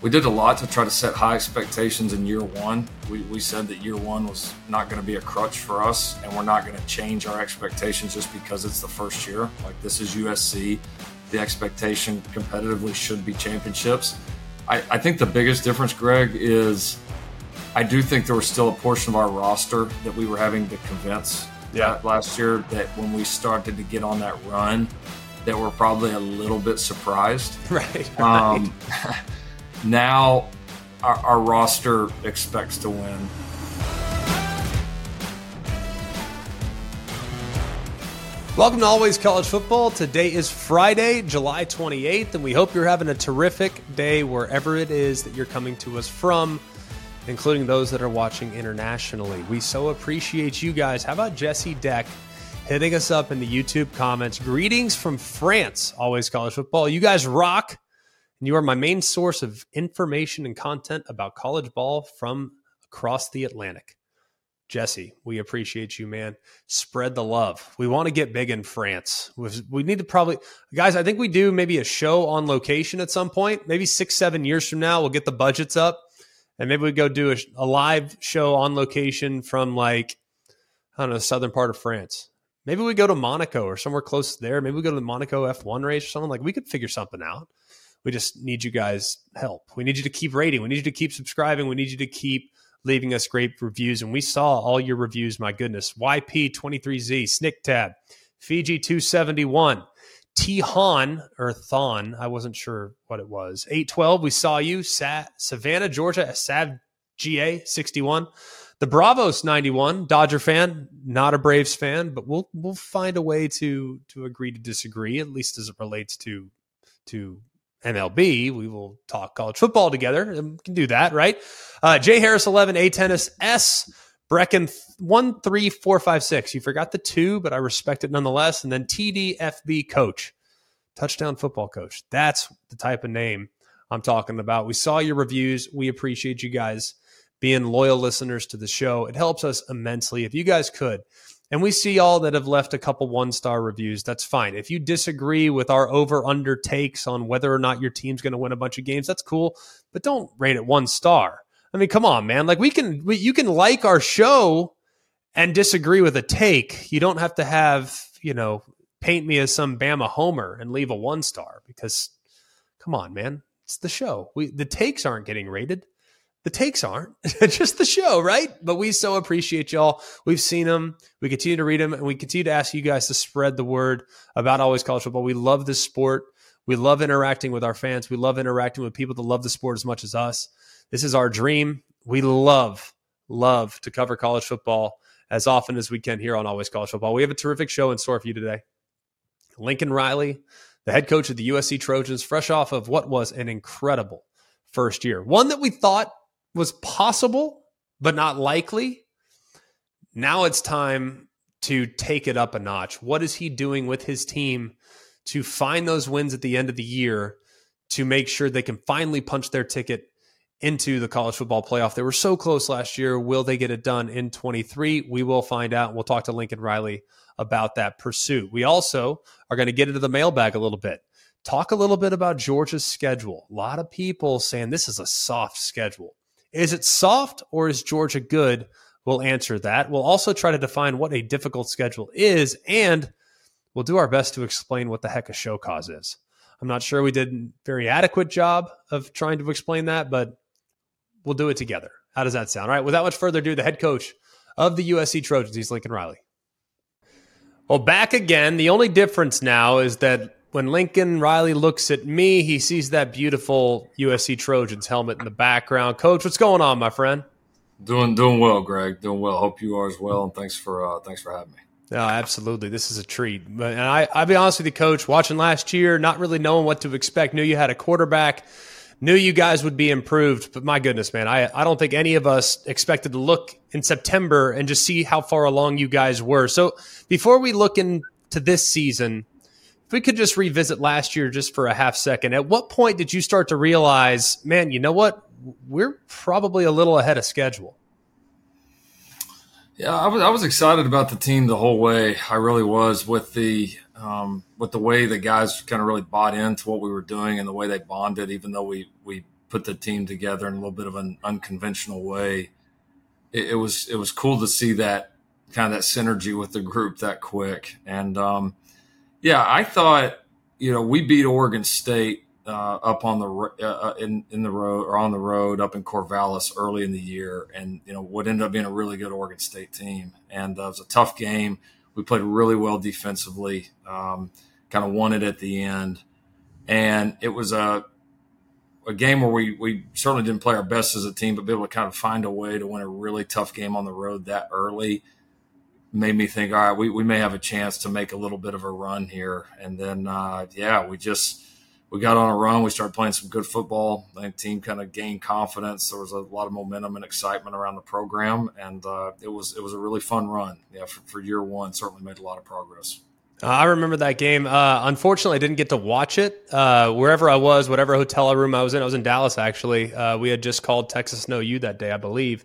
we did a lot to try to set high expectations in year one. We, we said that year one was not going to be a crutch for us, and we're not going to change our expectations just because it's the first year. Like, this is USC. The expectation competitively should be championships. I, I think the biggest difference, Greg, is I do think there was still a portion of our roster that we were having to convince yeah. last year that when we started to get on that run, that we're probably a little bit surprised. Right. right. Um, now our, our roster expects to win. Welcome to Always College Football. Today is Friday, July 28th, and we hope you're having a terrific day wherever it is that you're coming to us from, including those that are watching internationally. We so appreciate you guys. How about Jesse Deck hitting us up in the YouTube comments? Greetings from France, Always College Football. You guys rock and you are my main source of information and content about college ball from across the Atlantic. Jesse, we appreciate you, man. Spread the love. We want to get big in France. We need to probably, guys, I think we do maybe a show on location at some point. Maybe six, seven years from now, we'll get the budgets up and maybe we go do a, a live show on location from like, I don't know, southern part of France. Maybe we go to Monaco or somewhere close there. Maybe we go to the Monaco F1 race or something. Like we could figure something out. We just need you guys help. We need you to keep rating. We need you to keep subscribing. We need you to keep leaving us great reviews. And we saw all your reviews. My goodness. YP23Z, Snick Tab, Fiji 271, T or Thon. I wasn't sure what it was. 812, we saw you. Sa- Savannah, Georgia, Sav GA 61. The Bravos 91, Dodger fan, not a Braves fan, but we'll we'll find a way to to agree to disagree, at least as it relates to to MLB. We will talk college football together. We can do that, right? Uh, J Harris 11, A Tennis S. Brecken one three four five six. You forgot the two, but I respect it nonetheless. And then TDFB coach, touchdown football coach. That's the type of name I'm talking about. We saw your reviews. We appreciate you guys being loyal listeners to the show. It helps us immensely. If you guys could and we see all that have left a couple one star reviews. That's fine. If you disagree with our over under takes on whether or not your team's going to win a bunch of games, that's cool. But don't rate it one star. I mean, come on, man. Like we can, we, you can like our show and disagree with a take. You don't have to have, you know, paint me as some Bama homer and leave a one star because, come on, man. It's the show. We the takes aren't getting rated the takes aren't just the show, right? But we so appreciate y'all. We've seen them. We continue to read them and we continue to ask you guys to spread the word about Always College Football. We love this sport. We love interacting with our fans. We love interacting with people that love the sport as much as us. This is our dream. We love, love to cover college football as often as we can here on Always College Football. We have a terrific show in store for you today. Lincoln Riley, the head coach of the USC Trojans, fresh off of what was an incredible first year. One that we thought was possible, but not likely. Now it's time to take it up a notch. What is he doing with his team to find those wins at the end of the year to make sure they can finally punch their ticket into the college football playoff? They were so close last year. Will they get it done in 23? We will find out. We'll talk to Lincoln Riley about that pursuit. We also are going to get into the mailbag a little bit. Talk a little bit about Georgia's schedule. A lot of people saying this is a soft schedule. Is it soft or is Georgia good? We'll answer that. We'll also try to define what a difficult schedule is, and we'll do our best to explain what the heck a show cause is. I'm not sure we did a very adequate job of trying to explain that, but we'll do it together. How does that sound? All right, without much further ado, the head coach of the USC Trojans, he's Lincoln Riley. Well, back again. The only difference now is that when Lincoln Riley looks at me, he sees that beautiful USC Trojans helmet in the background. Coach, what's going on, my friend? Doing doing well, Greg. Doing well. Hope you are as well. And thanks for uh, thanks for having me. No, absolutely. This is a treat. And I, I'll be honest with you, Coach. Watching last year, not really knowing what to expect. Knew you had a quarterback. Knew you guys would be improved. But my goodness, man, I I don't think any of us expected to look in September and just see how far along you guys were. So before we look into this season, if we could just revisit last year just for a half second, at what point did you start to realize, man, you know what? We're probably a little ahead of schedule. Yeah, I was, I was excited about the team the whole way. I really was with the um, with the way the guys kind of really bought into what we were doing and the way they bonded. Even though we we put the team together in a little bit of an unconventional way. It, it was it was cool to see that kind of that synergy with the group that quick. And um, yeah, I thought you know we beat Oregon State uh, up on the uh, uh, in in the road or on the road up in Corvallis early in the year, and you know what ended up being a really good Oregon State team, and uh, it was a tough game. We played really well defensively, um, kind of won it at the end, and it was a a game where we we certainly didn't play our best as a team, but be able to kind of find a way to win a really tough game on the road that early made me think, all right, we, we may have a chance to make a little bit of a run here. And then, uh, yeah, we just we got on a run. We started playing some good football. The team kind of gained confidence. There was a lot of momentum and excitement around the program, and uh, it was it was a really fun run. Yeah, for, for year one, certainly made a lot of progress. Uh, I remember that game. Uh, unfortunately, I didn't get to watch it. Uh, wherever I was, whatever hotel room I was in, I was in Dallas actually. Uh, we had just called Texas No U that day, I believe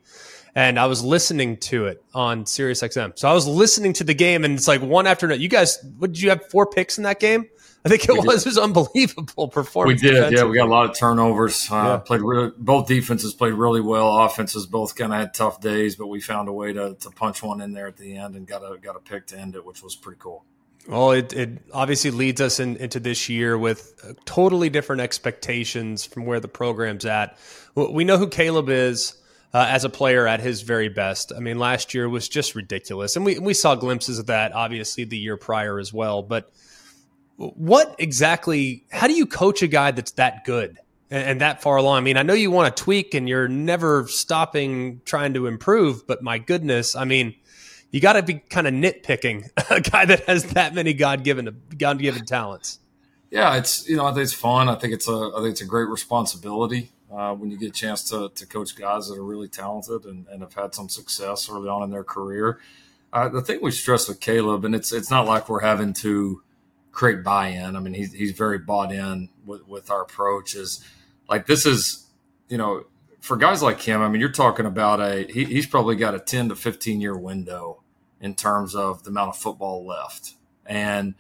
and I was listening to it on Sirius XM. So I was listening to the game, and it's like one after another. You guys, what did you have? Four picks in that game? I think it we was. Did. It was unbelievable performance. We did, yeah. We got a lot of turnovers. Uh, yeah. Played really, both defenses played really well. Offenses both kind of had tough days, but we found a way to, to punch one in there at the end and got a got a pick to end it, which was pretty cool. Well, it, it obviously leads us in, into this year with totally different expectations from where the program's at. We know who Caleb is uh, as a player at his very best. I mean, last year was just ridiculous, and we we saw glimpses of that obviously the year prior as well. But what exactly? How do you coach a guy that's that good and, and that far along? I mean, I know you want to tweak, and you're never stopping trying to improve. But my goodness, I mean. You got to be kind of nitpicking a guy that has that many God given God given talents. Yeah, it's you know I think it's fun. I think it's a I think it's a great responsibility uh, when you get a chance to, to coach guys that are really talented and, and have had some success early on in their career. Uh, the thing we stress with Caleb, and it's it's not like we're having to create buy-in. I mean, he's he's very bought in with, with our approach. Is like this is, you know, for guys like him. I mean, you're talking about a he, he's probably got a 10 to 15 year window in terms of the amount of football left, and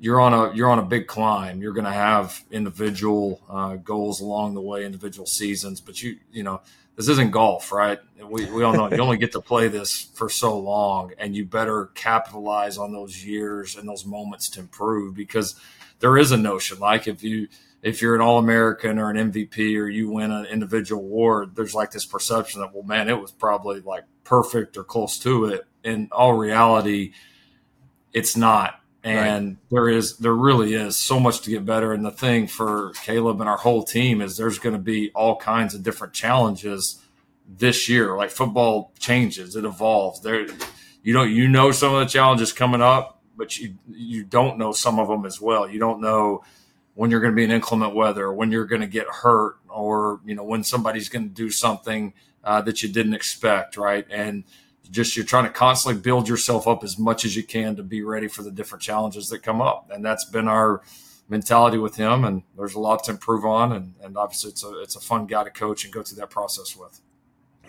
you're on a you're on a big climb. You're going to have individual uh, goals along the way, individual seasons. But you you know this isn't golf, right? We we all know you only get to play this for so long, and you better capitalize on those years and those moments to improve because there is a notion like if you if you're an All American or an MVP or you win an individual award, there's like this perception that well, man, it was probably like perfect or close to it. In all reality, it's not and right. there is there really is so much to get better. And the thing for caleb and our whole team is there's going to be all kinds of different challenges this year. Like football changes it evolves. There you don't you know some of the challenges coming up but you you don't know some of them as well. You don't know when you're going to be in inclement weather when you're going to get hurt or you know when somebody's going to do something uh, that you didn't expect right? And just you're trying to constantly build yourself up as much as you can to be ready for the different challenges that come up. And that's been our mentality with him. And there's a lot to improve on. And, and obviously it's a, it's a fun guy to coach and go through that process with.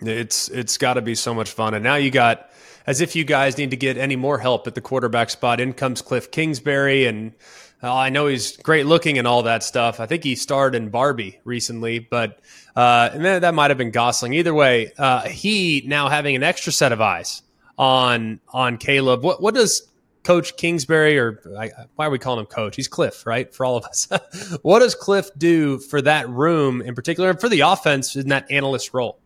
It's, it's gotta be so much fun. And now you got, as if you guys need to get any more help at the quarterback spot. In comes Cliff Kingsbury and, uh, I know he's great looking and all that stuff. I think he starred in Barbie recently, but uh, and that might have been Gosling. Either way, uh, he now having an extra set of eyes on on Caleb. What what does Coach Kingsbury or I, why are we calling him Coach? He's Cliff, right? For all of us, what does Cliff do for that room in particular, and for the offense in that analyst role?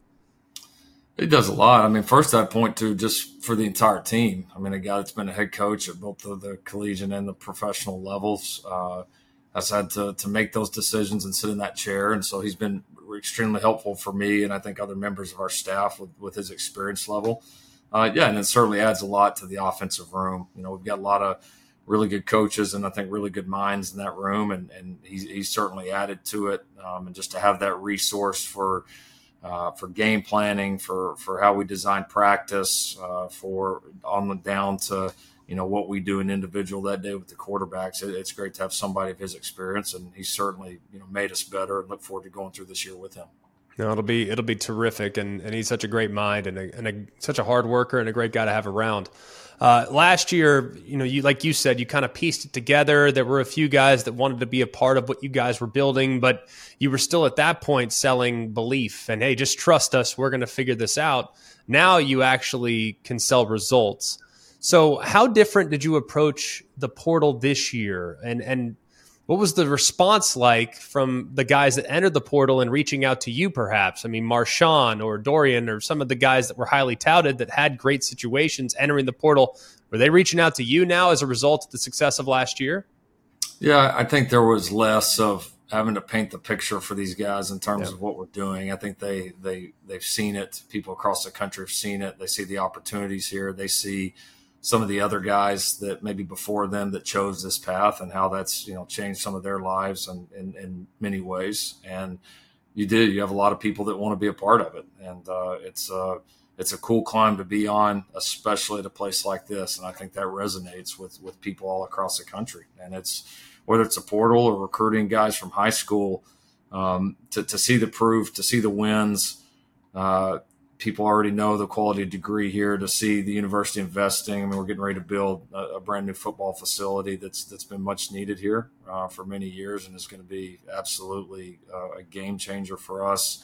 He does a lot. I mean, first I'd point to just for the entire team. I mean, a guy that's been a head coach at both the, the collegiate and the professional levels uh, has had to, to make those decisions and sit in that chair. And so he's been extremely helpful for me and I think other members of our staff with, with his experience level. Uh, yeah, and it certainly adds a lot to the offensive room. You know, we've got a lot of really good coaches and I think really good minds in that room, and, and he's, he's certainly added to it. Um, and just to have that resource for – uh, for game planning, for for how we design practice, uh, for on the down to you know what we do in individual that day with the quarterbacks. It, it's great to have somebody of his experience, and he's certainly you know made us better. And look forward to going through this year with him. No, it'll be it'll be terrific, and, and he's such a great mind and, a, and a, such a hard worker and a great guy to have around. Uh, last year, you know, you like you said, you kind of pieced it together. There were a few guys that wanted to be a part of what you guys were building, but you were still at that point selling belief and hey, just trust us, we're going to figure this out. Now you actually can sell results. So, how different did you approach the portal this year? And and what was the response like from the guys that entered the portal and reaching out to you, perhaps? I mean, Marshawn or Dorian or some of the guys that were highly touted that had great situations entering the portal. Were they reaching out to you now as a result of the success of last year? Yeah, I think there was less of having to paint the picture for these guys in terms yeah. of what we're doing. I think they they they've seen it. People across the country have seen it. They see the opportunities here. They see some of the other guys that maybe before them that chose this path and how that's you know changed some of their lives and in, in many ways. And you do you have a lot of people that want to be a part of it. And uh, it's uh, it's a cool climb to be on especially at a place like this. And i think that resonates with with people all across the country. And it's whether it's a portal or recruiting guys from high school um, to, to see the proof to see the wins uh, people already know the quality degree here to see the university investing. I mean, we're getting ready to build a, a brand new football facility that's that's been much needed here uh, for many years, and is going to be absolutely uh, a game changer for us.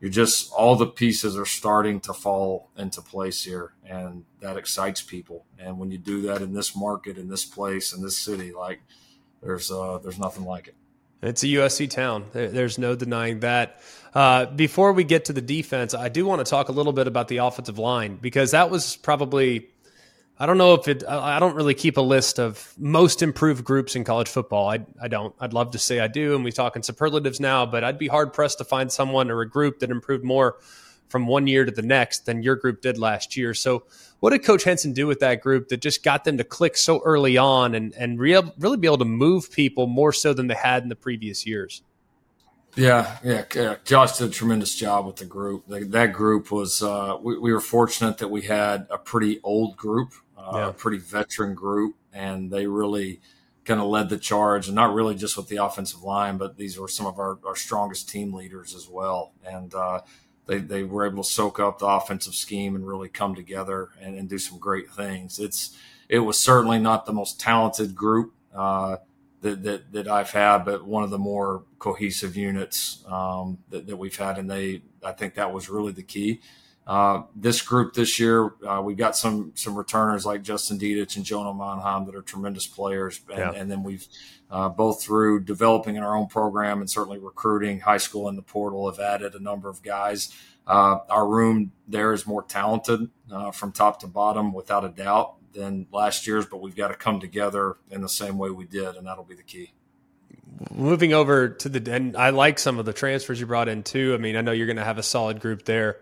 You're just all the pieces are starting to fall into place here, and that excites people. And when you do that in this market, in this place, in this city, like there's uh, there's nothing like it. It's a USC town. There's no denying that. Uh, before we get to the defense, I do want to talk a little bit about the offensive line because that was probably. I don't know if it. I don't really keep a list of most improved groups in college football. I, I don't. I'd love to say I do, and we talk in superlatives now, but I'd be hard pressed to find someone or a group that improved more from one year to the next than your group did last year. So, what did Coach Henson do with that group that just got them to click so early on and and real, really be able to move people more so than they had in the previous years? Yeah, yeah, yeah. Josh did a tremendous job with the group. that group was. Uh, we, we, were fortunate that we had a pretty old group, uh, yeah. a pretty veteran group, and they really kind of led the charge. And not really just with the offensive line, but these were some of our, our strongest team leaders as well. And uh, they, they were able to soak up the offensive scheme and really come together and, and do some great things. It's it was certainly not the most talented group uh, that, that, that I've had, but one of the more cohesive units um, that, that we've had, and they I think that was really the key. Uh, this group this year, uh, we've got some some returners like Justin Dedich and Jonah Monheim that are tremendous players, and, yeah. and then we've uh, both through developing in our own program and certainly recruiting high school in the portal have added a number of guys. Uh, our room there is more talented uh, from top to bottom, without a doubt, than last year's, but we've got to come together in the same way we did, and that'll be the key moving over to the and I like some of the transfers you brought in too. I mean, I know you're going to have a solid group there.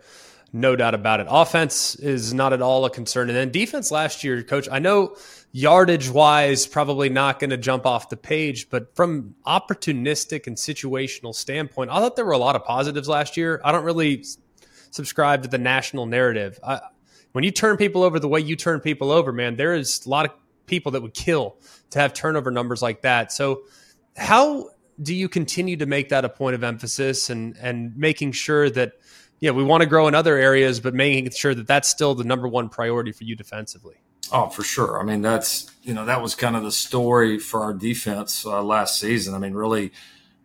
No doubt about it. Offense is not at all a concern. And then defense last year, coach, I know yardage wise, probably not going to jump off the page, but from opportunistic and situational standpoint, I thought there were a lot of positives last year. I don't really subscribe to the national narrative. I, when you turn people over the way you turn people over, man, there is a lot of people that would kill to have turnover numbers like that. So, how do you continue to make that a point of emphasis and and making sure that yeah, we want to grow in other areas, but making sure that that's still the number one priority for you defensively. Oh, for sure. I mean, that's you know that was kind of the story for our defense uh, last season. I mean, really,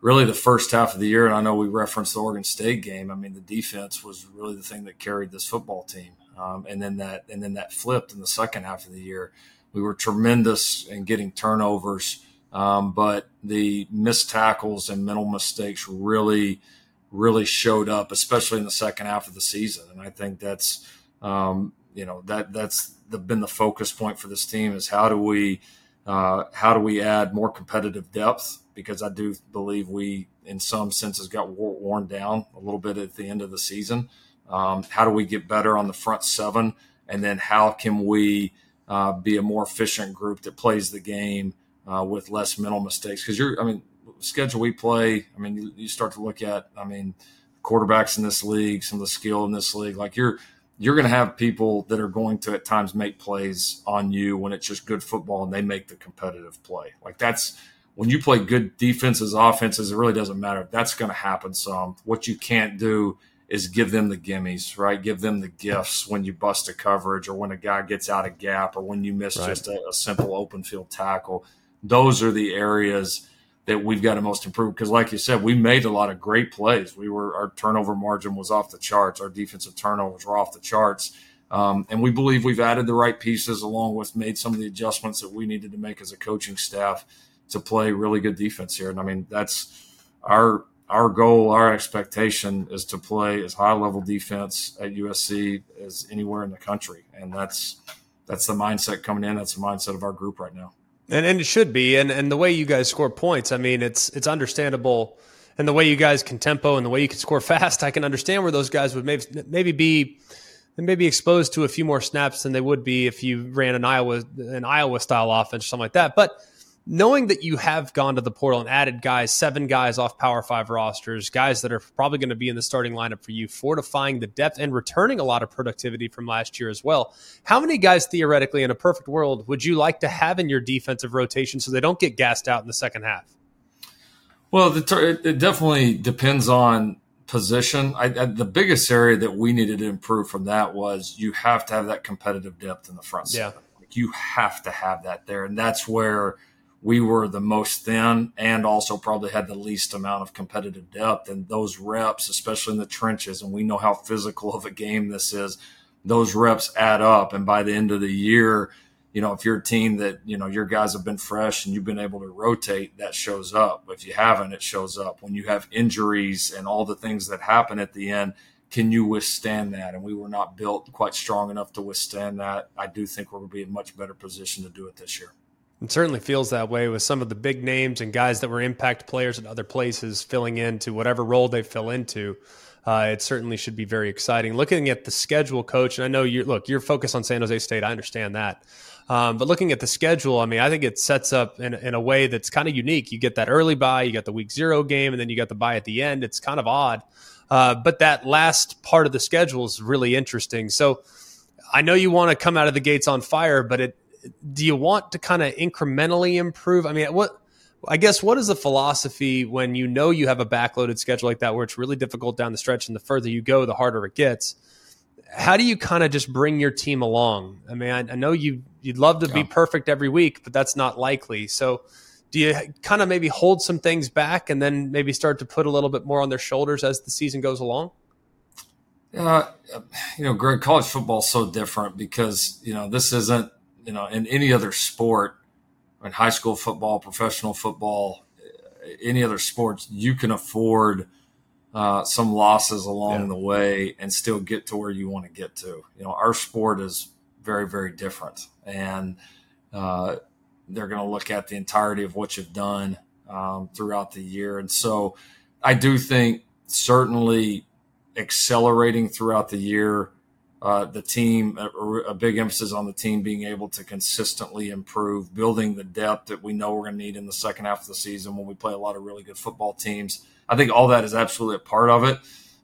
really the first half of the year, and I know we referenced the Oregon State game. I mean, the defense was really the thing that carried this football team, um, and then that and then that flipped in the second half of the year. We were tremendous in getting turnovers, um, but the missed tackles and mental mistakes really really showed up, especially in the second half of the season. And I think that's, um, you know, that that's the, been the focus point for this team is how do we, uh, how do we add more competitive depth? Because I do believe we, in some senses, got worn down a little bit at the end of the season. Um, how do we get better on the front seven? And then how can we uh, be a more efficient group that plays the game uh, with less mental mistakes? Because you're, I mean, schedule we play, I mean, you, you start to look at, I mean, quarterbacks in this league, some of the skill in this league, like you're you're going to have people that are going to at times make plays on you when it's just good football and they make the competitive play. Like that's when you play good defenses, offenses, it really doesn't matter. That's going to happen some. What you can't do is give them the gimmies, right? Give them the gifts when you bust a coverage or when a guy gets out of gap or when you miss right. just a, a, simple open field tackle. Those are the areas that we've got to most improve because, like you said, we made a lot of great plays. We were our turnover margin was off the charts. Our defensive turnovers were off the charts. Um, and we believe we've added the right pieces along with made some of the adjustments that we needed to make as a coaching staff to play really good defense here. And I mean, that's our our goal, our expectation is to play as high level defense at USC as anywhere in the country, and that's that's the mindset coming in. That's the mindset of our group right now. And and it should be. And and the way you guys score points, I mean, it's it's understandable. And the way you guys can tempo and the way you can score fast, I can understand where those guys would maybe maybe be maybe exposed to a few more snaps than they would be if you ran an Iowa an Iowa style offense or something like that. But knowing that you have gone to the portal and added guys, seven guys off Power Five rosters, guys that are probably going to be in the starting lineup for you, fortifying the depth and returning a lot of productivity from last year as well. How many guys theoretically in a perfect world would you like to have in your defensive rotation so they don't get gassed out in the second half? Well, the, it definitely depends on position. I, I, the biggest area that we needed to improve from that was you have to have that competitive depth in the front. Yeah. Like you have to have that there. And that's where we were the most thin and also probably had the least amount of competitive depth. And those reps, especially in the trenches, and we know how physical of a game this is, those reps add up. And by the end of the year, you know, if you're a team that, you know, your guys have been fresh and you've been able to rotate, that shows up. If you haven't, it shows up. When you have injuries and all the things that happen at the end, can you withstand that? And we were not built quite strong enough to withstand that. I do think we're going to be in much better position to do it this year. It certainly feels that way with some of the big names and guys that were impact players at other places filling into whatever role they fill into. Uh, it certainly should be very exciting. Looking at the schedule, coach, and I know you look, you're focused on San Jose State. I understand that. Um, but looking at the schedule, I mean, I think it sets up in, in a way that's kind of unique. You get that early bye, you got the week zero game, and then you got the bye at the end. It's kind of odd. Uh, but that last part of the schedule is really interesting. So I know you want to come out of the gates on fire, but it, do you want to kind of incrementally improve? I mean, what I guess what is the philosophy when you know you have a backloaded schedule like that where it's really difficult down the stretch and the further you go, the harder it gets? How do you kind of just bring your team along? I mean, I, I know you you'd love to yeah. be perfect every week, but that's not likely. So do you kind of maybe hold some things back and then maybe start to put a little bit more on their shoulders as the season goes along? Uh, you know, Greg, college football is so different because, you know, this isn't you know, in any other sport, in high school football, professional football, any other sports, you can afford uh, some losses along yeah. the way and still get to where you want to get to. You know, our sport is very, very different, and uh, they're going to look at the entirety of what you've done um, throughout the year. And so, I do think certainly accelerating throughout the year uh, the team, a, a, big emphasis on the team being able to consistently improve, building the depth that we know we're going to need in the second half of the season when we play a lot of really good football teams. I think all that is absolutely a part of it.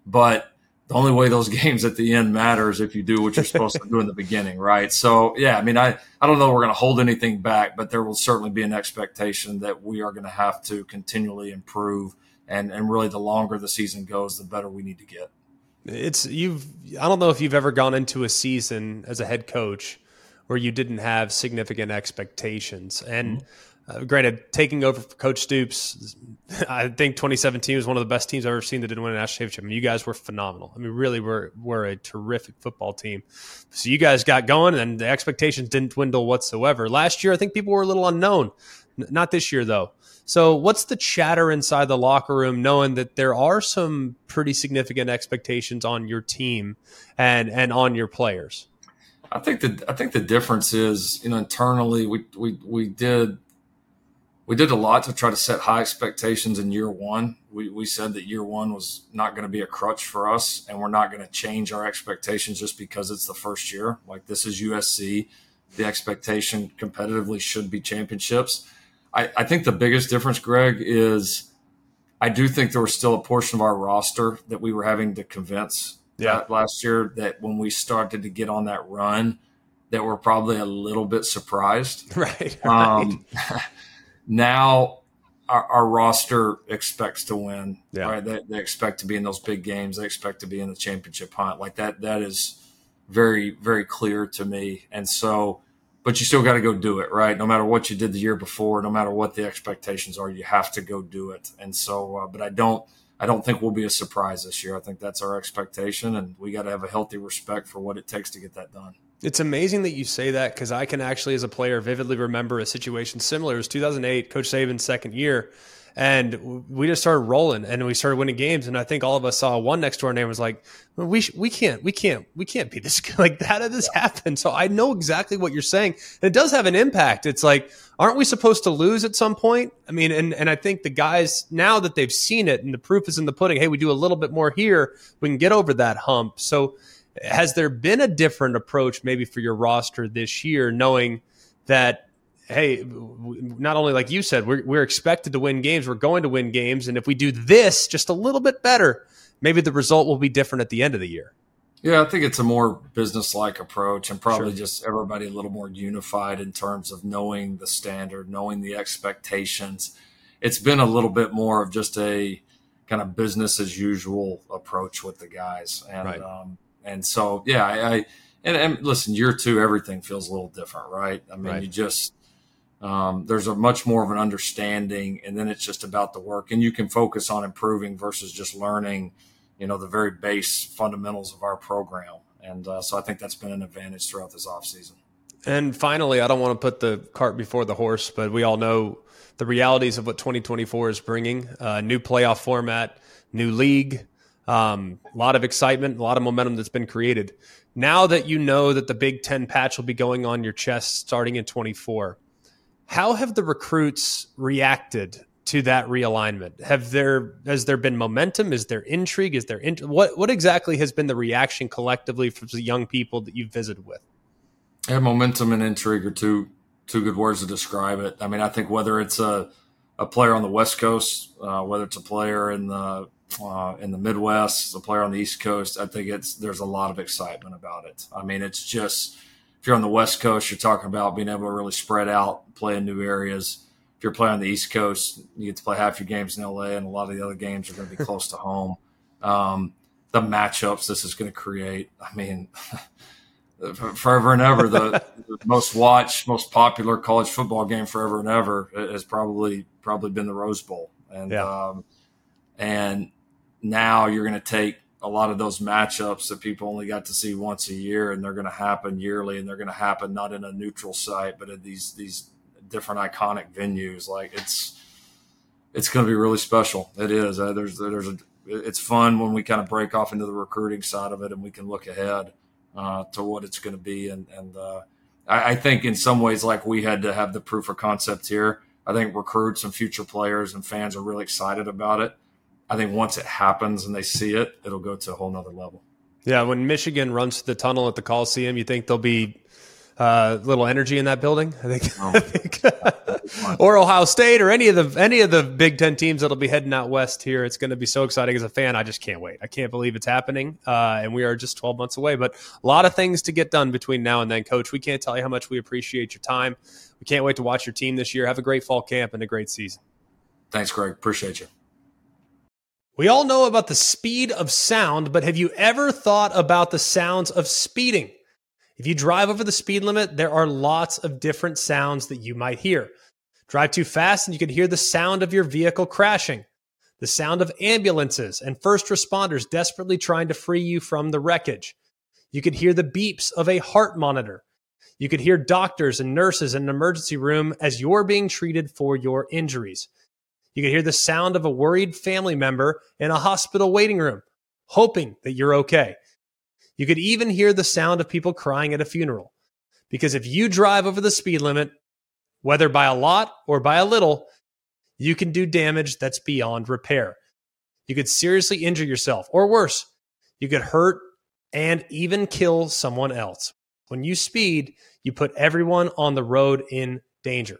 But the only way those games at the end matters if you do what you're supposed to do in the beginning, right? So, yeah, I mean, I, I don't know we're going to hold anything back, but there will certainly be an expectation that we are going to have to continually improve. And, and really, the longer the season goes, the better we need to get. It's you've I don't know if you've ever gone into a season as a head coach where you didn't have significant expectations. And mm-hmm. uh, granted, taking over for Coach Stoops, I think 2017 was one of the best teams I've ever seen that didn't win a national championship. I mean, you guys were phenomenal. I mean, really, were were a terrific football team. So you guys got going, and the expectations didn't dwindle whatsoever. Last year, I think people were a little unknown. Not this year, though. So, what's the chatter inside the locker room, knowing that there are some pretty significant expectations on your team and and on your players? I think the I think the difference is, you know, internally we we we did we did a lot to try to set high expectations in year one. We, we said that year one was not going to be a crutch for us, and we're not going to change our expectations just because it's the first year. Like this is USC, the expectation competitively should be championships. I, I think the biggest difference, Greg, is I do think there was still a portion of our roster that we were having to convince yeah. last year that when we started to get on that run, that we're probably a little bit surprised. Right. right. Um, now, our, our, roster expects to win. Yeah. Right? They, they expect to be in those big games. They expect to be in the championship hunt. Like that. That is very very clear to me. And so, but you still got to go do it, right? No matter what you did the year before, no matter what the expectations are, you have to go do it. And so, uh, but I don't. I don't think we'll be a surprise this year. I think that's our expectation, and we got to have a healthy respect for what it takes to get that done. It's amazing that you say that because I can actually, as a player, vividly remember a situation similar. It was 2008, Coach Saban's second year, and we just started rolling and we started winning games. And I think all of us saw one next door neighbor was like, well, "We sh- we can't we can't we can't be this like how did this yeah. happen?" So I know exactly what you're saying, and it does have an impact. It's like, aren't we supposed to lose at some point? I mean, and and I think the guys now that they've seen it and the proof is in the pudding. Hey, we do a little bit more here, we can get over that hump. So has there been a different approach maybe for your roster this year, knowing that, hey, not only like you said, we're, we're expected to win games, we're going to win games. And if we do this just a little bit better, maybe the result will be different at the end of the year. Yeah, I think it's a more business-like approach, and probably sure. just everybody a little more unified in terms of knowing the standard, knowing the expectations. It's been a little bit more of just a kind of business as usual approach with the guys, and right. um, and so, yeah, I, I and, and, listen, year two, everything feels a little different, right? I mean, right. you just, um, there's a much more of an understanding, and then it's just about the work, and you can focus on improving versus just learning, you know, the very base fundamentals of our program. And uh, so I think that's been an advantage throughout this offseason. And finally, I don't want to put the cart before the horse, but we all know the realities of what 2024 is bringing uh, new playoff format, new league, um, a lot of excitement, a lot of momentum that's been created. Now that you know that the Big Ten patch will be going on your chest starting in 24, how have the recruits reacted to that realignment? Have there has there been momentum? Is there intrigue? Is there in, what what exactly has been the reaction collectively from the young people that you've visited with? Yeah, momentum and intrigue are two two good words to describe it. I mean, I think whether it's a a player on the West Coast, uh, whether it's a player in the uh, in the Midwest, a player on the East Coast. I think it's there's a lot of excitement about it. I mean, it's just if you're on the West Coast, you're talking about being able to really spread out, play in new areas. If you're playing on the East Coast, you get to play half your games in LA, and a lot of the other games are going to be close to home. Um, the matchups this is going to create. I mean, forever and ever, the, the, most watched, most popular college football game forever and ever has probably probably been the Rose Bowl, and yeah. um, and now you're going to take a lot of those matchups that people only got to see once a year, and they're going to happen yearly, and they're going to happen not in a neutral site, but at these these different iconic venues. Like it's it's going to be really special. It is. Uh, there's there's a it's fun when we kind of break off into the recruiting side of it, and we can look ahead uh, to what it's going to be. And and uh, I, I think in some ways, like we had to have the proof of concept here. I think recruits and future players and fans are really excited about it. I think once it happens and they see it, it'll go to a whole nother level. Yeah, when Michigan runs the tunnel at the Coliseum, you think there'll be uh, little energy in that building. I think, oh. I think or Ohio State or any of the any of the Big Ten teams that'll be heading out west here. It's going to be so exciting as a fan. I just can't wait. I can't believe it's happening, uh, and we are just 12 months away. But a lot of things to get done between now and then, Coach. We can't tell you how much we appreciate your time. We can't wait to watch your team this year. Have a great fall camp and a great season. Thanks, Greg. Appreciate you. We all know about the speed of sound, but have you ever thought about the sounds of speeding? If you drive over the speed limit, there are lots of different sounds that you might hear. Drive too fast and you could hear the sound of your vehicle crashing, the sound of ambulances and first responders desperately trying to free you from the wreckage. You could hear the beeps of a heart monitor. You could hear doctors and nurses in an emergency room as you're being treated for your injuries. You could hear the sound of a worried family member in a hospital waiting room, hoping that you're okay. You could even hear the sound of people crying at a funeral. Because if you drive over the speed limit, whether by a lot or by a little, you can do damage that's beyond repair. You could seriously injure yourself, or worse, you could hurt and even kill someone else. When you speed, you put everyone on the road in danger.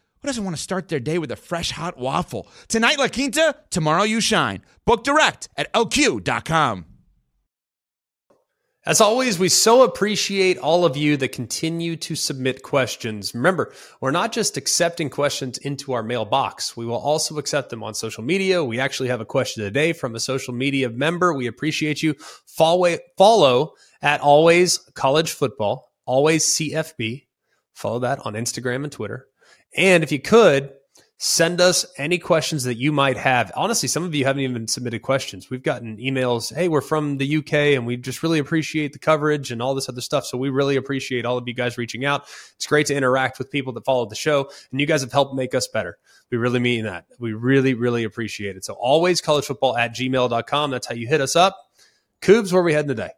who doesn't want to start their day with a fresh hot waffle? Tonight, La Quinta, tomorrow, you shine. Book direct at lq.com. As always, we so appreciate all of you that continue to submit questions. Remember, we're not just accepting questions into our mailbox. We will also accept them on social media. We actually have a question today from a social media member. We appreciate you. Follow, follow at always college football, always CFB. Follow that on Instagram and Twitter. And if you could, Send us any questions that you might have. Honestly, some of you haven't even submitted questions. We've gotten emails, hey, we're from the UK and we just really appreciate the coverage and all this other stuff. So we really appreciate all of you guys reaching out. It's great to interact with people that follow the show, and you guys have helped make us better. We really mean that. We really, really appreciate it. So always collegefootball at gmail.com. That's how you hit us up. Coobs, where are we heading today?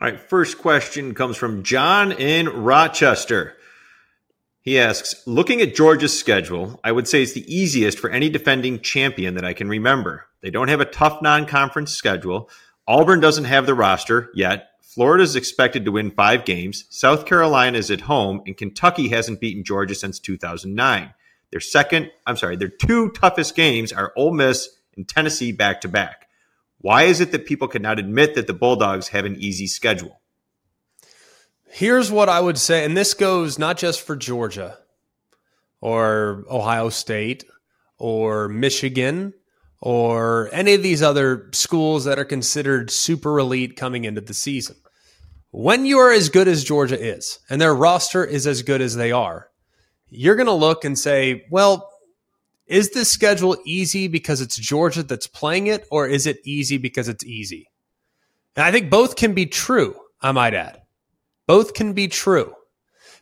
All right, first question comes from John in Rochester. He asks, looking at Georgia's schedule, I would say it's the easiest for any defending champion that I can remember. They don't have a tough non conference schedule. Auburn doesn't have the roster yet. Florida is expected to win five games. South Carolina is at home, and Kentucky hasn't beaten Georgia since 2009. Their second, I'm sorry, their two toughest games are Ole Miss and Tennessee back to back. Why is it that people cannot admit that the Bulldogs have an easy schedule? Here's what I would say, and this goes not just for Georgia or Ohio State or Michigan or any of these other schools that are considered super elite coming into the season. When you are as good as Georgia is, and their roster is as good as they are, you're going to look and say, well, is this schedule easy because it's Georgia that's playing it, or is it easy because it's easy? And I think both can be true, I might add. Both can be true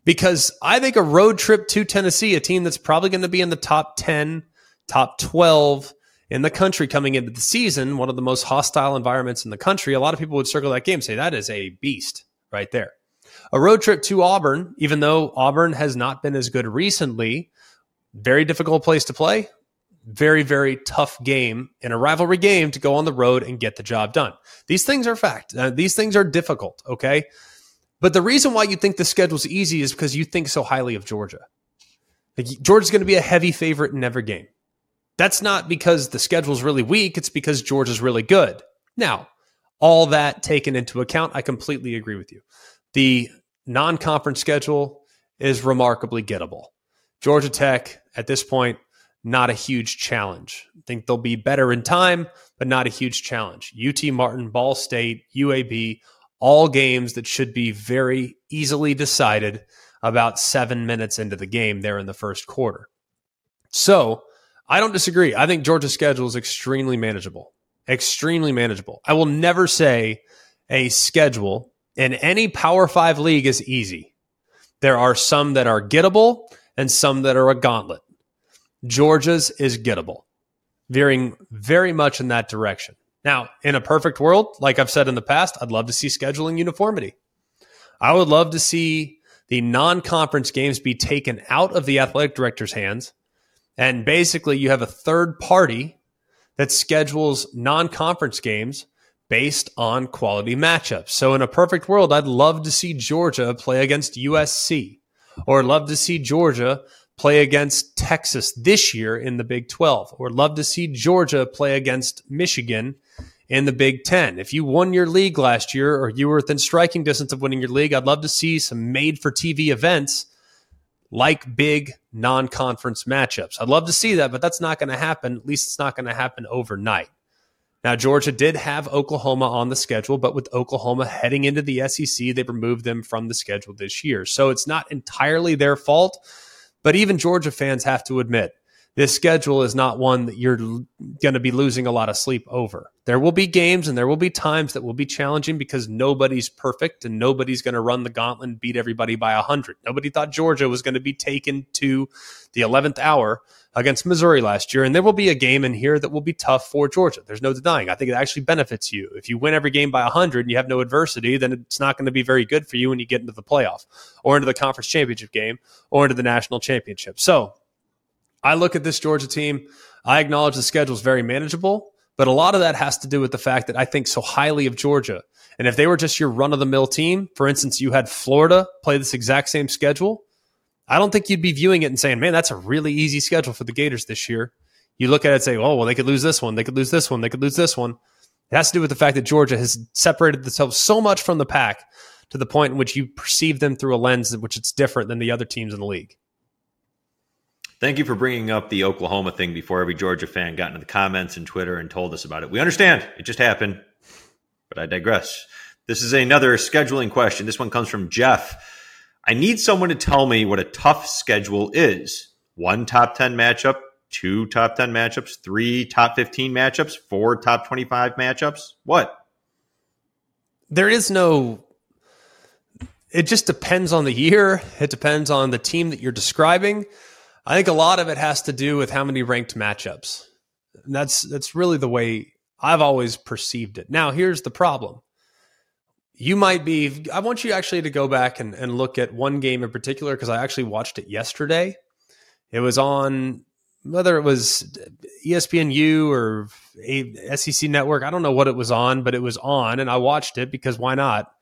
because I think a road trip to Tennessee, a team that's probably going to be in the top 10, top 12 in the country coming into the season, one of the most hostile environments in the country, a lot of people would circle that game say that is a beast right there. A road trip to Auburn, even though Auburn has not been as good recently, very difficult place to play. Very, very tough game in a rivalry game to go on the road and get the job done. These things are fact. Uh, these things are difficult. Okay. But the reason why you think the schedule's easy is because you think so highly of Georgia. Like Georgia's going to be a heavy favorite in every game. That's not because the schedule's really weak, it's because Georgia's really good. Now, all that taken into account, I completely agree with you. The non conference schedule is remarkably gettable. Georgia Tech, at this point, not a huge challenge. I think they'll be better in time, but not a huge challenge. UT Martin, Ball State, UAB, all games that should be very easily decided about seven minutes into the game there in the first quarter. So I don't disagree. I think Georgia's schedule is extremely manageable. Extremely manageable. I will never say a schedule in any Power Five league is easy. There are some that are gettable and some that are a gauntlet. Georgia's is gettable, veering very much in that direction. Now, in a perfect world, like I've said in the past, I'd love to see scheduling uniformity. I would love to see the non conference games be taken out of the athletic director's hands. And basically, you have a third party that schedules non conference games based on quality matchups. So, in a perfect world, I'd love to see Georgia play against USC or love to see Georgia play against Texas this year in the Big 12 or love to see Georgia play against Michigan in the Big Ten. If you won your league last year or you were within striking distance of winning your league, I'd love to see some made for TV events like big non conference matchups. I'd love to see that, but that's not going to happen. At least it's not going to happen overnight. Now, Georgia did have Oklahoma on the schedule, but with Oklahoma heading into the SEC, they removed them from the schedule this year. So it's not entirely their fault, but even Georgia fans have to admit this schedule is not one that you're going to be losing a lot of sleep over. There will be games and there will be times that will be challenging because nobody's perfect and nobody's going to run the gauntlet and beat everybody by 100. Nobody thought Georgia was going to be taken to the 11th hour against Missouri last year. And there will be a game in here that will be tough for Georgia. There's no denying. I think it actually benefits you. If you win every game by 100 and you have no adversity, then it's not going to be very good for you when you get into the playoff or into the conference championship game or into the national championship. So, I look at this Georgia team. I acknowledge the schedule is very manageable, but a lot of that has to do with the fact that I think so highly of Georgia. And if they were just your run of the mill team, for instance, you had Florida play this exact same schedule, I don't think you'd be viewing it and saying, man, that's a really easy schedule for the Gators this year. You look at it and say, oh, well, they could lose this one. They could lose this one. They could lose this one. It has to do with the fact that Georgia has separated themselves so much from the pack to the point in which you perceive them through a lens in which it's different than the other teams in the league. Thank you for bringing up the Oklahoma thing before every Georgia fan got into the comments and Twitter and told us about it. We understand. It just happened. But I digress. This is another scheduling question. This one comes from Jeff. I need someone to tell me what a tough schedule is. One top 10 matchup, two top 10 matchups, three top 15 matchups, four top 25 matchups. What? There is no, it just depends on the year. It depends on the team that you're describing. I think a lot of it has to do with how many ranked matchups. And that's, that's really the way I've always perceived it. Now, here's the problem you might be i want you actually to go back and, and look at one game in particular because i actually watched it yesterday. It was on whether it was espnu or sec network i don't know what it was on but it was on and i watched it because why not?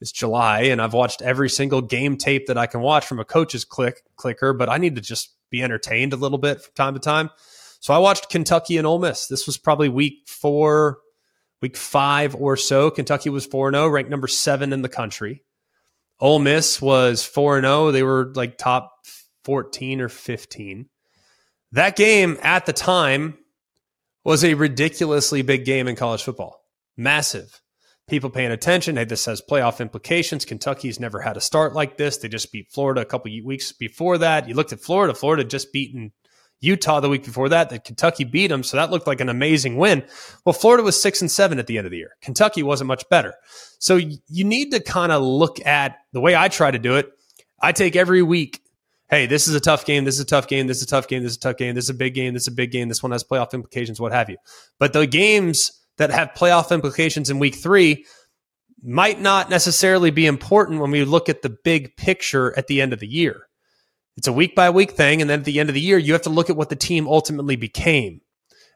It's july and i've watched every single game tape that i can watch from a coach's click clicker but i need to just be entertained a little bit from time to time. So i watched kentucky and Ole miss. This was probably week four week five or so, Kentucky was 4 0, ranked number seven in the country. Ole Miss was 4 0. They were like top 14 or 15. That game at the time was a ridiculously big game in college football. Massive. People paying attention. Hey, this has playoff implications. Kentucky's never had a start like this. They just beat Florida a couple weeks before that. You looked at Florida. Florida just beaten Utah the week before that, that Kentucky beat them. So that looked like an amazing win. Well, Florida was six and seven at the end of the year. Kentucky wasn't much better. So you need to kind of look at the way I try to do it. I take every week, hey, this is a tough game. This is a tough game. This is a tough game. This is a tough game. This is a big game. This is a big game. This one has playoff implications, what have you. But the games that have playoff implications in week three might not necessarily be important when we look at the big picture at the end of the year. It's a week by week thing. And then at the end of the year, you have to look at what the team ultimately became,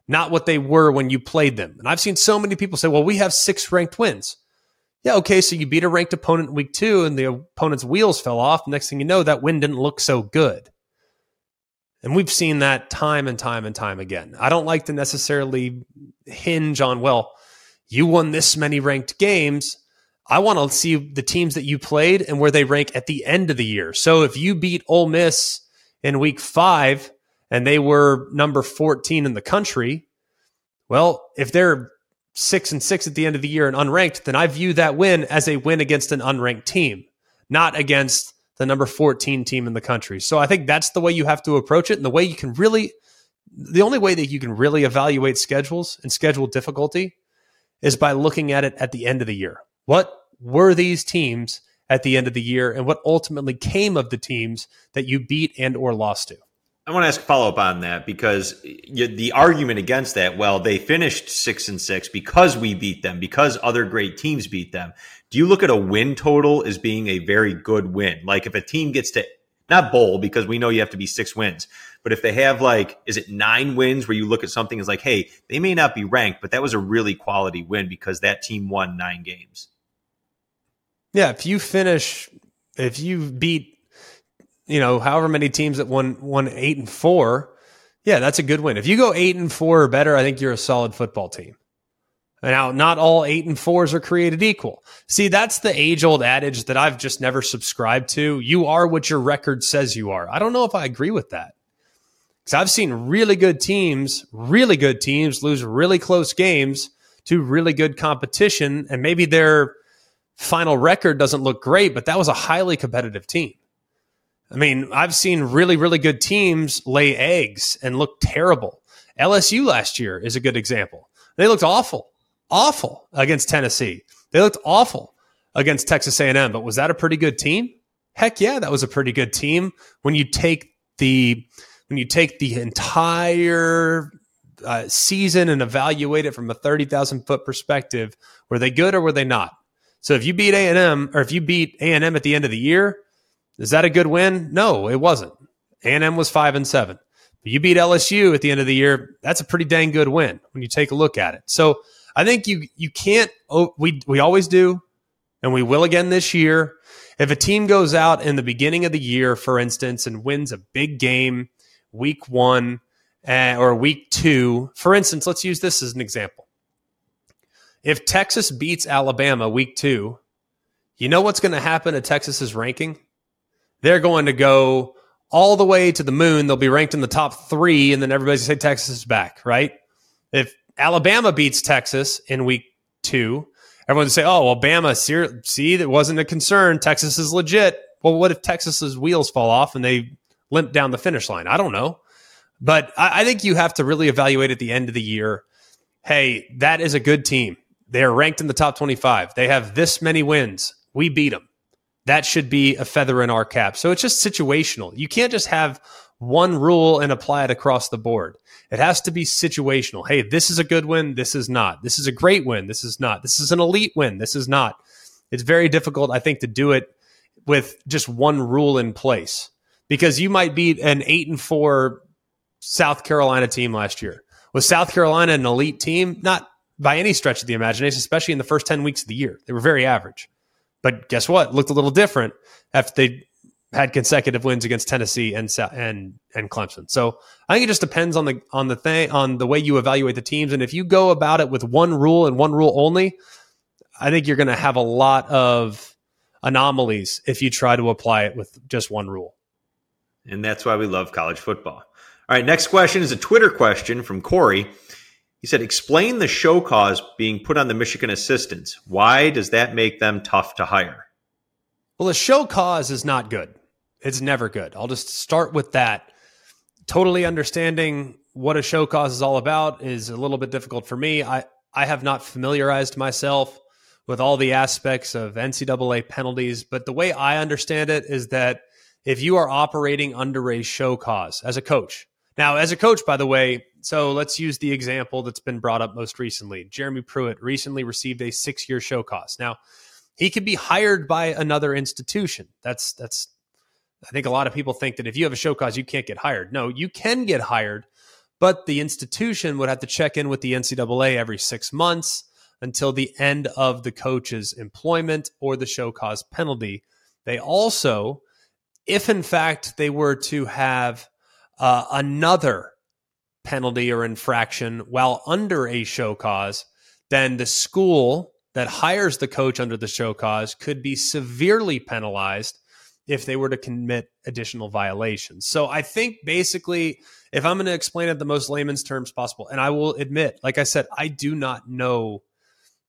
not what they were when you played them. And I've seen so many people say, well, we have six ranked wins. Yeah, okay, so you beat a ranked opponent in week two and the opponent's wheels fell off. Next thing you know, that win didn't look so good. And we've seen that time and time and time again. I don't like to necessarily hinge on, well, you won this many ranked games. I want to see the teams that you played and where they rank at the end of the year. So if you beat Ole Miss in week five and they were number 14 in the country, well, if they're six and six at the end of the year and unranked, then I view that win as a win against an unranked team, not against the number 14 team in the country. So I think that's the way you have to approach it. And the way you can really, the only way that you can really evaluate schedules and schedule difficulty is by looking at it at the end of the year. What were these teams at the end of the year and what ultimately came of the teams that you beat and or lost to? I want to ask a follow up on that because the argument against that, well, they finished six and six because we beat them, because other great teams beat them. Do you look at a win total as being a very good win? Like if a team gets to not bowl because we know you have to be six wins, but if they have like, is it nine wins where you look at something as like, hey, they may not be ranked, but that was a really quality win because that team won nine games. Yeah, if you finish, if you beat, you know, however many teams that won won eight and four, yeah, that's a good win. If you go eight and four or better, I think you're a solid football team. Now, not all eight and fours are created equal. See, that's the age old adage that I've just never subscribed to. You are what your record says you are. I don't know if I agree with that. Because I've seen really good teams, really good teams lose really close games to really good competition. And maybe they're final record doesn't look great, but that was a highly competitive team. I mean, I've seen really, really good teams lay eggs and look terrible. LSU last year is a good example. They looked awful, awful against Tennessee. They looked awful against Texas A&M, but was that a pretty good team? Heck yeah, that was a pretty good team when you take the when you take the entire uh, season and evaluate it from a 30,000 foot perspective. Were they good or were they not? So if you beat A and M, or if you beat A and M at the end of the year, is that a good win? No, it wasn't. A and M was five and seven. But you beat LSU at the end of the year. That's a pretty dang good win when you take a look at it. So I think you you can't. Oh, we we always do, and we will again this year. If a team goes out in the beginning of the year, for instance, and wins a big game, week one uh, or week two, for instance, let's use this as an example. If Texas beats Alabama week two, you know what's going to happen to Texas's ranking? They're going to go all the way to the moon. They'll be ranked in the top three, and then everybody's going to say Texas is back, right? If Alabama beats Texas in week two, everyone would say, oh, Alabama, see, that wasn't a concern. Texas is legit. Well, what if Texas's wheels fall off and they limp down the finish line? I don't know. But I, I think you have to really evaluate at the end of the year hey, that is a good team. They are ranked in the top 25. They have this many wins. We beat them. That should be a feather in our cap. So it's just situational. You can't just have one rule and apply it across the board. It has to be situational. Hey, this is a good win. This is not. This is a great win. This is not. This is an elite win. This is not. It's very difficult, I think, to do it with just one rule in place because you might beat an eight and four South Carolina team last year. Was South Carolina an elite team? Not by any stretch of the imagination, especially in the first 10 weeks of the year. They were very average. But guess what? Looked a little different after they had consecutive wins against Tennessee and and and Clemson. So I think it just depends on the on the thing on the way you evaluate the teams. And if you go about it with one rule and one rule only, I think you're going to have a lot of anomalies if you try to apply it with just one rule. And that's why we love college football. All right, next question is a Twitter question from Corey. He said, explain the show cause being put on the Michigan assistants. Why does that make them tough to hire? Well, the show cause is not good. It's never good. I'll just start with that. Totally understanding what a show cause is all about is a little bit difficult for me. I, I have not familiarized myself with all the aspects of NCAA penalties, but the way I understand it is that if you are operating under a show cause as a coach, now, as a coach, by the way, so let's use the example that's been brought up most recently. Jeremy Pruitt recently received a six year show cause. Now, he could be hired by another institution. That's, that's, I think a lot of people think that if you have a show cause, you can't get hired. No, you can get hired, but the institution would have to check in with the NCAA every six months until the end of the coach's employment or the show cause penalty. They also, if in fact they were to have uh, another penalty or infraction while under a show cause, then the school that hires the coach under the show cause could be severely penalized if they were to commit additional violations. So I think basically, if I'm going to explain it the most layman's terms possible, and I will admit, like I said, I do not know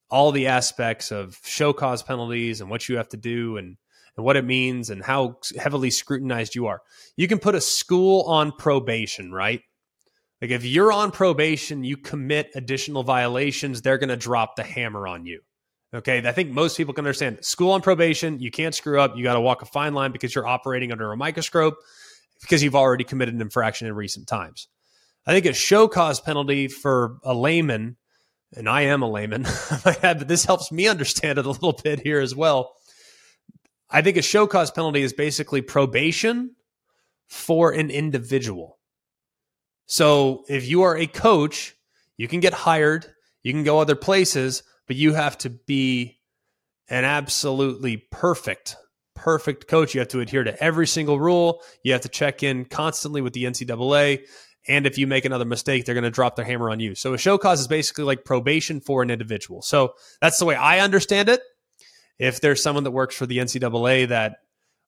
all the aspects of show cause penalties and what you have to do and and what it means and how heavily scrutinized you are. You can put a school on probation, right? Like if you're on probation, you commit additional violations, they're going to drop the hammer on you. Okay. I think most people can understand school on probation, you can't screw up. You got to walk a fine line because you're operating under a microscope because you've already committed an infraction in recent times. I think a show cause penalty for a layman, and I am a layman, but this helps me understand it a little bit here as well. I think a show cause penalty is basically probation for an individual. So if you are a coach, you can get hired, you can go other places, but you have to be an absolutely perfect, perfect coach. You have to adhere to every single rule. You have to check in constantly with the NCAA. And if you make another mistake, they're going to drop their hammer on you. So a show cause is basically like probation for an individual. So that's the way I understand it if there's someone that works for the NCAA that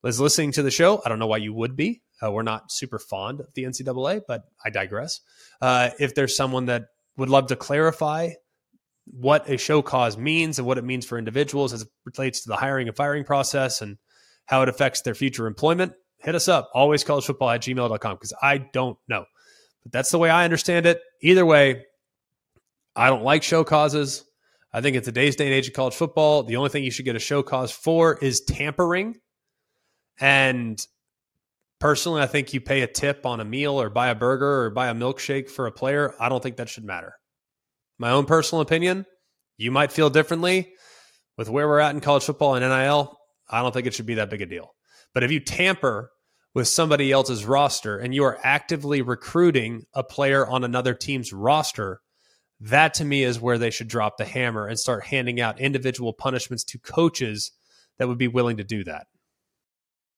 is listening to the show, I don't know why you would be. Uh, we're not super fond of the NCAA, but I digress. Uh, if there's someone that would love to clarify what a show cause means and what it means for individuals as it relates to the hiring and firing process and how it affects their future employment, hit us up. Always football at gmail.com because I don't know. But that's the way I understand it. Either way, I don't like show causes. I think in today's day and age of college football, the only thing you should get a show cause for is tampering. And personally, I think you pay a tip on a meal or buy a burger or buy a milkshake for a player. I don't think that should matter. My own personal opinion, you might feel differently with where we're at in college football and NIL. I don't think it should be that big a deal. But if you tamper with somebody else's roster and you are actively recruiting a player on another team's roster, that to me is where they should drop the hammer and start handing out individual punishments to coaches that would be willing to do that.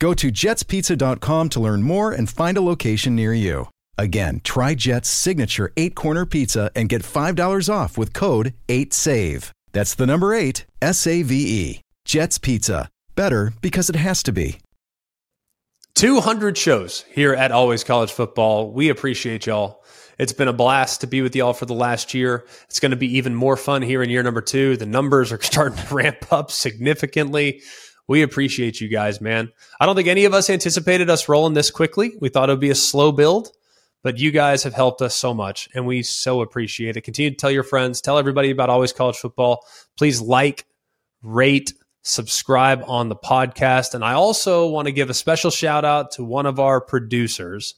Go to jetspizza.com to learn more and find a location near you. Again, try Jet's signature eight corner pizza and get $5 off with code 8SAVE. That's the number eight, S A V E. Jet's Pizza. Better because it has to be. 200 shows here at Always College Football. We appreciate y'all. It's been a blast to be with y'all for the last year. It's going to be even more fun here in year number two. The numbers are starting to ramp up significantly. We appreciate you guys, man. I don't think any of us anticipated us rolling this quickly. We thought it would be a slow build, but you guys have helped us so much, and we so appreciate it. Continue to tell your friends, tell everybody about Always College Football. Please like, rate, subscribe on the podcast. And I also want to give a special shout out to one of our producers.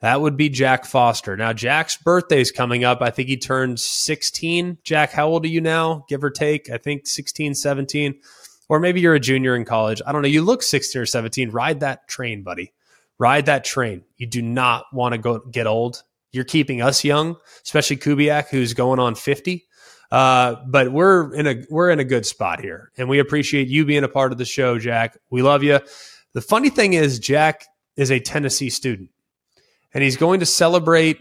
That would be Jack Foster. Now, Jack's birthday is coming up. I think he turned 16. Jack, how old are you now, give or take? I think 16, 17 or maybe you're a junior in college. I don't know. You look 16 or 17. Ride that train, buddy. Ride that train. You do not want to go get old. You're keeping us young, especially Kubiak, who's going on 50. Uh, but we're in a we're in a good spot here, and we appreciate you being a part of the show, Jack. We love you. The funny thing is, Jack is a Tennessee student, and he's going to celebrate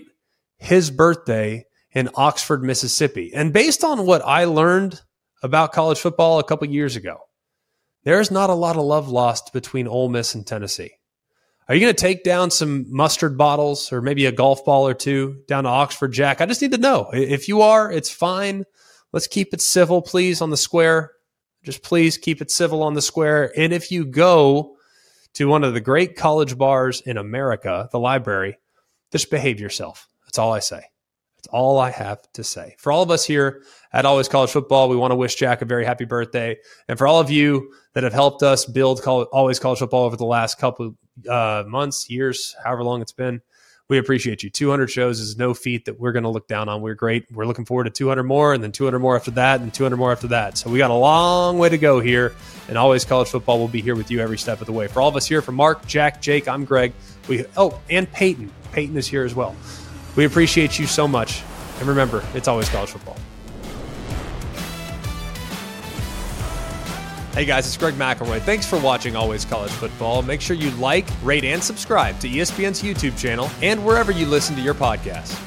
his birthday in Oxford, Mississippi. And based on what I learned about college football a couple years ago, there's not a lot of love lost between Ole Miss and Tennessee. Are you going to take down some mustard bottles or maybe a golf ball or two down to Oxford, Jack? I just need to know. If you are, it's fine. Let's keep it civil, please, on the square. Just please keep it civil on the square. And if you go to one of the great college bars in America, the library, just behave yourself. That's all I say. That's all I have to say. For all of us here at Always College Football, we want to wish Jack a very happy birthday. And for all of you that have helped us build Always College Football over the last couple uh, months, years, however long it's been, we appreciate you. 200 shows is no feat that we're going to look down on. We're great. We're looking forward to 200 more and then 200 more after that and 200 more after that. So we got a long way to go here. And Always College Football will be here with you every step of the way. For all of us here, from Mark, Jack, Jake, I'm Greg. We Oh, and Peyton. Peyton is here as well. We appreciate you so much. And remember, it's always college football. Hey guys, it's Greg McElroy. Thanks for watching Always College Football. Make sure you like, rate, and subscribe to ESPN's YouTube channel and wherever you listen to your podcasts.